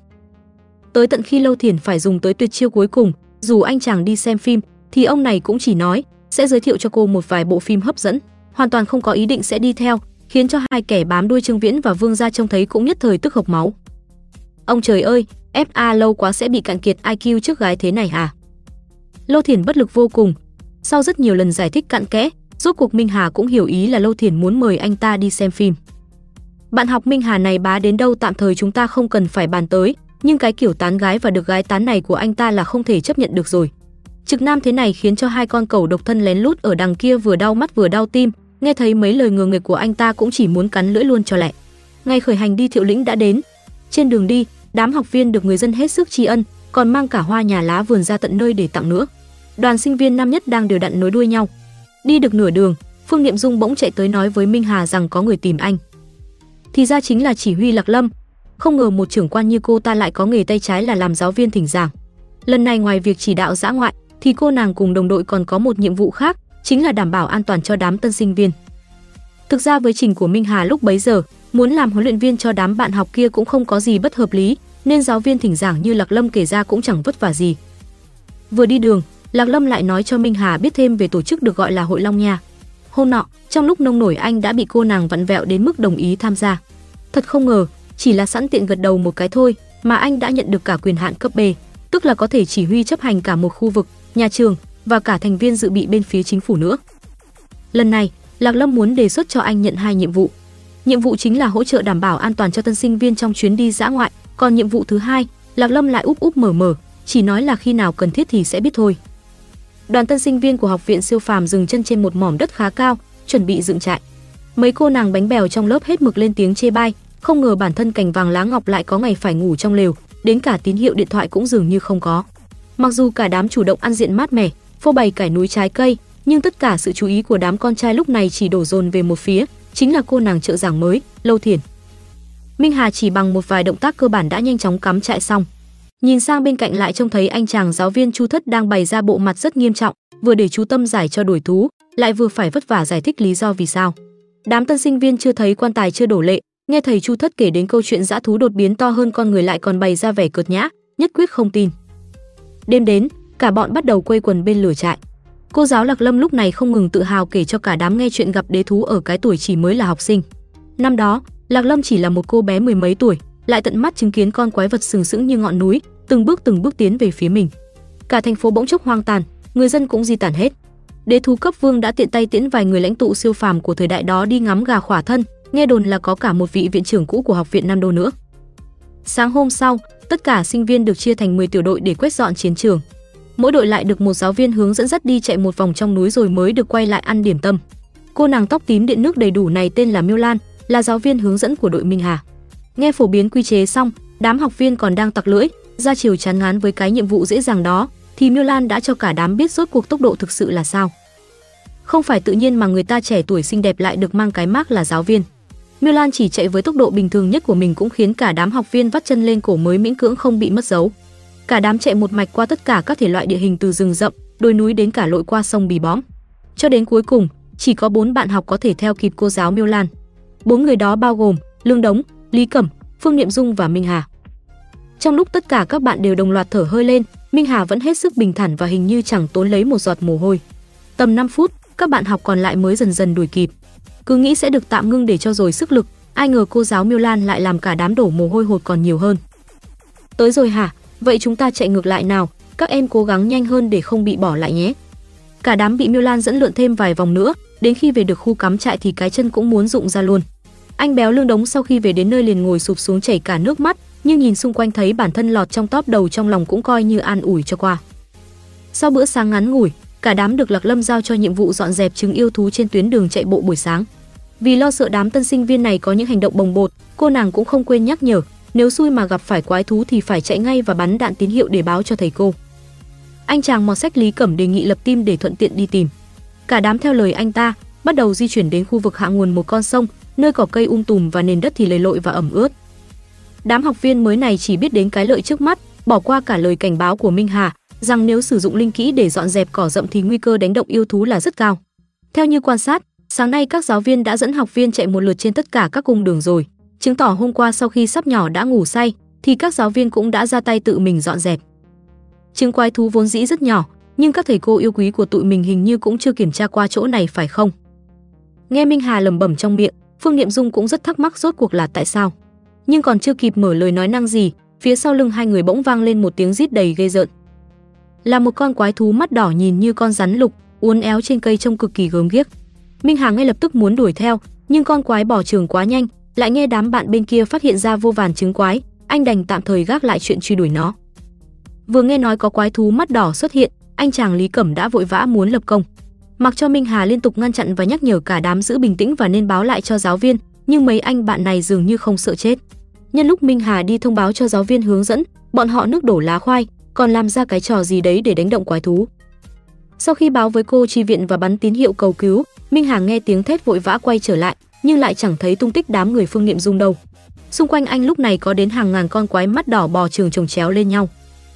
Tới tận khi Lô Thiển phải dùng tới tuyệt chiêu cuối cùng, dù anh chàng đi xem phim, thì ông này cũng chỉ nói sẽ giới thiệu cho cô một vài bộ phim hấp dẫn, hoàn toàn không có ý định sẽ đi theo, khiến cho hai kẻ bám đuôi Trương Viễn và Vương gia trông thấy cũng nhất thời tức hộc máu. Ông trời ơi, FA lâu quá sẽ bị cạn kiệt IQ trước gái thế này à? Lô Thiển bất lực vô cùng. Sau rất nhiều lần giải thích cặn kẽ, rốt cuộc Minh Hà cũng hiểu ý là Lô Thiển muốn mời anh ta đi xem phim. Bạn học Minh Hà này bá đến đâu tạm thời chúng ta không cần phải bàn tới, nhưng cái kiểu tán gái và được gái tán này của anh ta là không thể chấp nhận được rồi. Trực nam thế này khiến cho hai con cẩu độc thân lén lút ở đằng kia vừa đau mắt vừa đau tim, nghe thấy mấy lời ngừa nghịch của anh ta cũng chỉ muốn cắn lưỡi luôn cho lẹ. Ngày khởi hành đi Thiệu Lĩnh đã đến. Trên đường đi, đám học viên được người dân hết sức tri ân, còn mang cả hoa nhà lá vườn ra tận nơi để tặng nữa. Đoàn sinh viên năm nhất đang đều đặn nối đuôi nhau. Đi được nửa đường, Phương Niệm Dung bỗng chạy tới nói với Minh Hà rằng có người tìm anh. Thì ra chính là chỉ huy Lạc Lâm. không ngờ một trưởng quan như cô ta lại có nghề tay trái là làm giáo viên thỉnh giảng. Lần này ngoài việc chỉ đạo dã ngoại, thì cô nàng cùng đồng đội còn có một nhiệm vụ khác, chính là đảm bảo an toàn cho đám tân sinh viên. Thực ra với trình của Minh Hà lúc bấy giờ, muốn làm huấn luyện viên cho đám bạn học kia cũng không có gì bất hợp lý, nên giáo viên thỉnh giảng như Lạc Lâm kể ra cũng chẳng vất vả gì. Vừa đi đường, Lạc Lâm lại nói cho Minh Hà biết thêm về tổ chức được gọi là Hội Long Nha. Hôm nọ, trong lúc nông nổi anh đã bị cô nàng vặn vẹo đến mức đồng ý tham gia. Thật không ngờ, chỉ là sẵn tiện gật đầu một cái thôi mà anh đã nhận được cả quyền hạn cấp B, tức là có thể chỉ huy chấp hành cả một khu vực, nhà trường và cả thành viên dự bị bên phía chính phủ nữa. Lần này, Lạc Lâm muốn đề xuất cho anh nhận hai nhiệm vụ. Nhiệm vụ chính là hỗ trợ đảm bảo an toàn cho tân sinh viên trong chuyến đi dã ngoại, còn nhiệm vụ thứ hai, Lạc Lâm lại úp úp mở mở, chỉ nói là khi nào cần thiết thì sẽ biết thôi. Đoàn tân sinh viên của học viện siêu phàm dừng chân trên một mỏm đất khá cao, chuẩn bị dựng trại. Mấy cô nàng bánh bèo trong lớp hết mực lên tiếng chê bai, không ngờ bản thân cành vàng lá ngọc lại có ngày phải ngủ trong lều, đến cả tín hiệu điện thoại cũng dường như không có. Mặc dù cả đám chủ động ăn diện mát mẻ, phô bày cải núi trái cây, nhưng tất cả sự chú ý của đám con trai lúc này chỉ đổ dồn về một phía, chính là cô nàng trợ giảng mới, Lâu Thiền. Minh Hà chỉ bằng một vài động tác cơ bản đã nhanh chóng cắm trại xong. Nhìn sang bên cạnh lại trông thấy anh chàng giáo viên Chu Thất đang bày ra bộ mặt rất nghiêm trọng, vừa để chú tâm giải cho đuổi thú, lại vừa phải vất vả giải thích lý do vì sao. Đám tân sinh viên chưa thấy quan tài chưa đổ lệ, nghe thầy Chu Thất kể đến câu chuyện dã thú đột biến to hơn con người lại còn bày ra vẻ cợt nhã, nhất quyết không tin. Đêm đến, cả bọn bắt đầu quây quần bên lửa trại. Cô giáo Lạc Lâm lúc này không ngừng tự hào kể cho cả đám nghe chuyện gặp đế thú ở cái tuổi chỉ mới là học sinh. Năm đó, Lạc Lâm chỉ là một cô bé mười mấy tuổi, lại tận mắt chứng kiến con quái vật sừng sững như ngọn núi, từng bước từng bước tiến về phía mình. Cả thành phố bỗng chốc hoang tàn, người dân cũng di tản hết. Đế thú cấp vương đã tiện tay tiễn vài người lãnh tụ siêu phàm của thời đại đó đi ngắm gà khỏa thân, nghe đồn là có cả một vị viện trưởng cũ của học viện Nam Đô nữa. Sáng hôm sau, tất cả sinh viên được chia thành 10 tiểu đội để quét dọn chiến trường. Mỗi đội lại được một giáo viên hướng dẫn dắt đi chạy một vòng trong núi rồi mới được quay lại ăn điểm tâm. Cô nàng tóc tím điện nước đầy đủ này tên là Miêu Lan, là giáo viên hướng dẫn của đội Minh Hà. Nghe phổ biến quy chế xong, đám học viên còn đang tặc lưỡi, ra chiều chán ngán với cái nhiệm vụ dễ dàng đó, thì Miêu Lan đã cho cả đám biết rốt cuộc tốc độ thực sự là sao. Không phải tự nhiên mà người ta trẻ tuổi xinh đẹp lại được mang cái mác là giáo viên. Miêu Lan chỉ chạy với tốc độ bình thường nhất của mình cũng khiến cả đám học viên vắt chân lên cổ mới miễn cưỡng không bị mất dấu. Cả đám chạy một mạch qua tất cả các thể loại địa hình từ rừng rậm, đồi núi đến cả lội qua sông Bì Bõm. Cho đến cuối cùng, chỉ có bốn bạn học có thể theo kịp cô giáo Miêu Lan. Bốn người đó bao gồm Lương Đống, Lý Cẩm, Phương Niệm Dung và Minh Hà. Trong lúc tất cả các bạn đều đồng loạt thở hơi lên, Minh Hà vẫn hết sức bình thản và hình như chẳng tốn lấy một giọt mồ hôi. Tầm 5 phút, các bạn học còn lại mới dần dần đuổi kịp. Cứ nghĩ sẽ được tạm ngưng để cho rồi sức lực, ai ngờ cô giáo Miêu Lan lại làm cả đám đổ mồ hôi hột còn nhiều hơn. Tới rồi hả? Vậy chúng ta chạy ngược lại nào, các em cố gắng nhanh hơn để không bị bỏ lại nhé. Cả đám bị Miêu Lan dẫn lượn thêm vài vòng nữa, đến khi về được khu cắm trại thì cái chân cũng muốn rụng ra luôn. Anh béo lương đống sau khi về đến nơi liền ngồi sụp xuống chảy cả nước mắt, nhưng nhìn xung quanh thấy bản thân lọt trong top đầu trong lòng cũng coi như an ủi cho qua. Sau bữa sáng ngắn ngủi, cả đám được Lạc Lâm giao cho nhiệm vụ dọn dẹp trứng yêu thú trên tuyến đường chạy bộ buổi sáng. Vì lo sợ đám tân sinh viên này có những hành động bồng bột, cô nàng cũng không quên nhắc nhở, nếu xui mà gặp phải quái thú thì phải chạy ngay và bắn đạn tín hiệu để báo cho thầy cô. Anh chàng mò sách Lý Cẩm đề nghị lập tim để thuận tiện đi tìm. Cả đám theo lời anh ta, bắt đầu di chuyển đến khu vực hạ nguồn một con sông, nơi cỏ cây um tùm và nền đất thì lầy lội và ẩm ướt. Đám học viên mới này chỉ biết đến cái lợi trước mắt, bỏ qua cả lời cảnh báo của Minh Hà, rằng nếu sử dụng linh kỹ để dọn dẹp cỏ rậm thì nguy cơ đánh động yêu thú là rất cao. Theo như quan sát, sáng nay các giáo viên đã dẫn học viên chạy một lượt trên tất cả các cung đường rồi, chứng tỏ hôm qua sau khi sắp nhỏ đã ngủ say thì các giáo viên cũng đã ra tay tự mình dọn dẹp. Trứng quái thú vốn dĩ rất nhỏ, nhưng các thầy cô yêu quý của tụi mình hình như cũng chưa kiểm tra qua chỗ này phải không? Nghe Minh Hà lẩm bẩm trong miệng, Phương Niệm Dung cũng rất thắc mắc rốt cuộc là tại sao. Nhưng còn chưa kịp mở lời nói năng gì, phía sau lưng hai người bỗng vang lên một tiếng rít đầy ghê rợn. Là một con quái thú mắt đỏ nhìn như con rắn lục, uốn éo trên cây trông cực kỳ gớm ghiếc. Minh Hà ngay lập tức muốn đuổi theo, nhưng con quái bỏ trường quá nhanh, lại nghe đám bạn bên kia phát hiện ra vô vàn chứng quái, anh đành tạm thời gác lại chuyện truy đuổi nó. Vừa nghe nói có quái thú mắt đỏ xuất hiện, anh chàng Lý Cẩm đã vội vã muốn lập công. Mặc cho Minh Hà liên tục ngăn chặn và nhắc nhở cả đám giữ bình tĩnh và nên báo lại cho giáo viên, nhưng mấy anh bạn này dường như không sợ chết. Nhân lúc Minh Hà đi thông báo cho giáo viên hướng dẫn, bọn họ nước đổ lá khoai, còn làm ra cái trò gì đấy để đánh động quái thú. Sau khi báo với cô chi viện và bắn tín hiệu cầu cứu, Minh Hà nghe tiếng thét vội vã quay trở lại, nhưng lại chẳng thấy tung tích đám người Phương Niệm Dung đâu. Xung quanh anh lúc này có đến hàng ngàn con quái mắt đỏ bò trường chồng chéo lên nhau.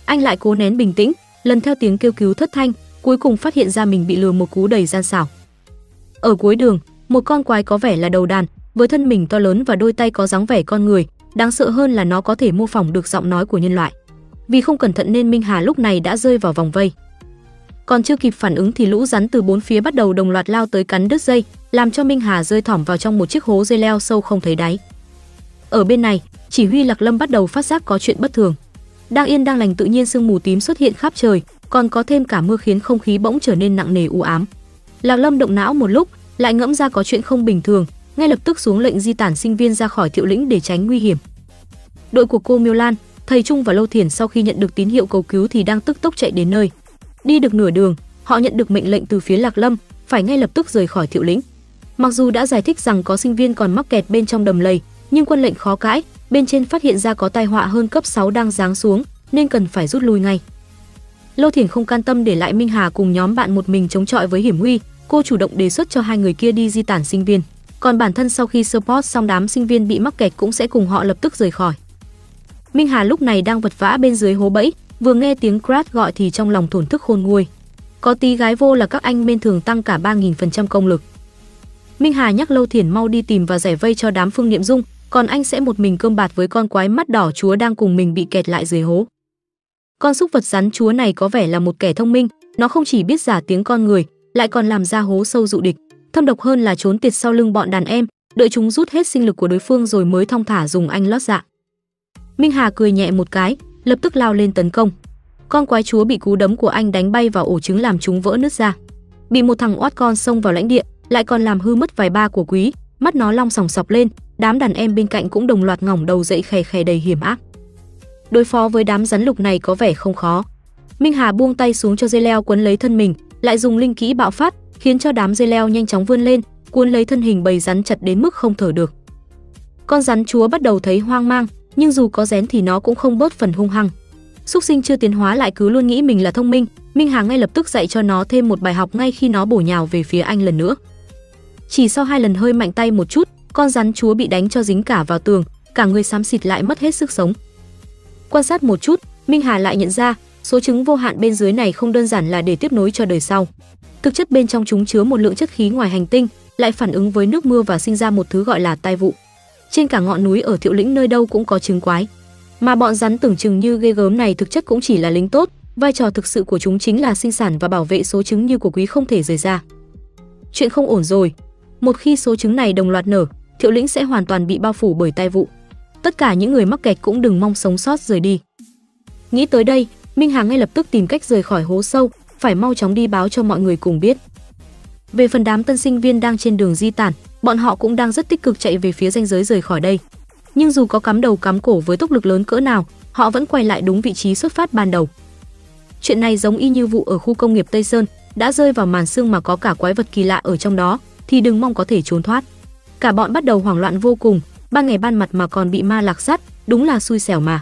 Anh lại cố nén bình tĩnh, lần theo tiếng kêu cứu thất thanh, cuối cùng phát hiện ra mình bị lừa một cú đầy gian xảo. Ở cuối đường, một con quái có vẻ là đầu đàn, với thân mình to lớn và đôi tay có dáng vẻ con người, đáng sợ hơn là nó có thể mô phỏng được giọng nói của nhân loại. Vì không cẩn thận nên Minh Hà lúc này đã rơi vào vòng vây. Còn chưa kịp phản ứng thì lũ rắn từ bốn phía bắt đầu đồng loạt lao tới cắn đứt dây, làm cho Minh Hà rơi thỏm vào trong một chiếc hố dây leo sâu không thấy đáy. Ở bên này, chỉ huy Lạc Lâm bắt đầu phát giác có chuyện bất thường. Đang yên đang lành tự nhiên sương mù tím xuất hiện khắp trời, còn có thêm cả mưa khiến không khí bỗng trở nên nặng nề u ám. Lạc Lâm động não một lúc, lại ngẫm ra có chuyện không bình thường, ngay lập tức xuống lệnh di tản sinh viên ra khỏi thiệu lĩnh để tránh nguy hiểm. Đội của cô Miêu Lan, thầy Trung và Lâu Thiền sau khi nhận được tín hiệu cầu cứu thì đang tức tốc chạy đến nơi. Đi được nửa đường, họ nhận được mệnh lệnh từ phía Lạc Lâm, phải ngay lập tức rời khỏi thiệu lĩnh. Mặc dù đã giải thích rằng có sinh viên còn mắc kẹt bên trong đầm lầy, nhưng quân lệnh khó cãi, bên trên phát hiện ra có tai họa hơn cấp 6 đang giáng xuống, nên cần phải rút lui ngay. Lô Thiển không can tâm để lại Minh Hà cùng nhóm bạn một mình chống chọi với hiểm nguy, cô chủ động đề xuất cho hai người kia đi di tản sinh viên. Còn bản thân sau khi support xong đám sinh viên bị mắc kẹt cũng sẽ cùng họ lập tức rời khỏi. Minh Hà lúc này đang vật vã bên dưới hố bẫy, vừa nghe tiếng Crat gọi thì trong lòng thổn thức khôn nguôi. Có tí gái vô là các anh bên thường tăng cả 3000% công lực. Minh Hà nhắc Lâu Thiển mau đi tìm và giải vây cho đám Phương Niệm Dung, còn anh sẽ một mình cơm bạt với con quái mắt đỏ chúa đang cùng mình bị kẹt lại dưới hố. Con súc vật rắn chúa này có vẻ là một kẻ thông minh, nó không chỉ biết giả tiếng con người, lại còn làm ra hố sâu dụ địch. Thâm độc hơn là trốn tiệt sau lưng bọn đàn em, đợi chúng rút hết sinh lực của đối phương rồi mới thong thả dùng anh lót dạ. Minh Hà cười nhẹ một cái, lập tức lao lên tấn công. Con quái chúa bị cú đấm của anh đánh bay vào ổ trứng làm chúng vỡ nứt ra. Bị một thằng oát con xông vào lãnh địa, lại còn làm hư mất vài ba của quý, mắt nó long sòng sọc lên, đám đàn em bên cạnh cũng đồng loạt ngỏng đầu dậy khè khè đầy hiểm ác. Đối phó với đám rắn lục này có vẻ không khó. Minh Hà buông tay xuống cho dây leo quấn lấy thân mình, lại dùng linh kỹ bạo phát, khiến cho đám dây leo nhanh chóng vươn lên, cuốn lấy thân hình bầy rắn chặt đến mức không thở được. Con rắn chúa bắt đầu thấy hoang mang, nhưng dù có rén thì nó cũng không bớt phần hung hăng. Súc sinh chưa tiến hóa lại cứ luôn nghĩ mình là thông minh, Minh Hà ngay lập tức dạy cho nó thêm một bài học ngay khi nó bổ nhào về phía anh lần nữa. Chỉ sau hai lần hơi mạnh tay một chút, con rắn chúa bị đánh cho dính cả vào tường, cả người xám xịt lại mất hết sức sống. Quan sát một chút, Minh Hà lại nhận ra, số trứng vô hạn bên dưới này không đơn giản là để tiếp nối cho đời sau. Thực chất bên trong chúng chứa một lượng chất khí ngoài hành tinh, lại phản ứng với nước mưa và sinh ra một thứ gọi là tai vụ. Trên cả ngọn núi ở Thiệu Lĩnh nơi đâu cũng có trứng quái. Mà bọn rắn tưởng chừng như ghê gớm này thực chất cũng chỉ là lính tốt, vai trò thực sự của chúng chính là sinh sản và bảo vệ số trứng như của quý không thể rời ra. Chuyện không ổn rồi. Một khi số trứng này đồng loạt nở, Thiệu Lĩnh sẽ hoàn toàn bị bao phủ bởi tai vụ. Tất cả những người mắc kẹt cũng đừng mong sống sót rời đi. Nghĩ tới đây, Minh Hà ngay lập tức tìm cách rời khỏi hố sâu, phải mau chóng đi báo cho mọi người cùng biết. Về phần đám tân sinh viên đang trên đường di tản, bọn họ cũng đang rất tích cực chạy về phía ranh giới rời khỏi đây. Nhưng dù có cắm đầu cắm cổ với tốc lực lớn cỡ nào, họ vẫn quay lại đúng vị trí xuất phát ban đầu. Chuyện này giống y như vụ ở khu công nghiệp Tây Sơn, đã rơi vào màn sương mà có cả quái vật kỳ lạ ở trong đó, thì đừng mong có thể trốn thoát. Cả bọn bắt đầu hoảng loạn vô cùng, ban ngày ban mặt mà còn bị ma lạc sát, đúng là xui xẻo mà.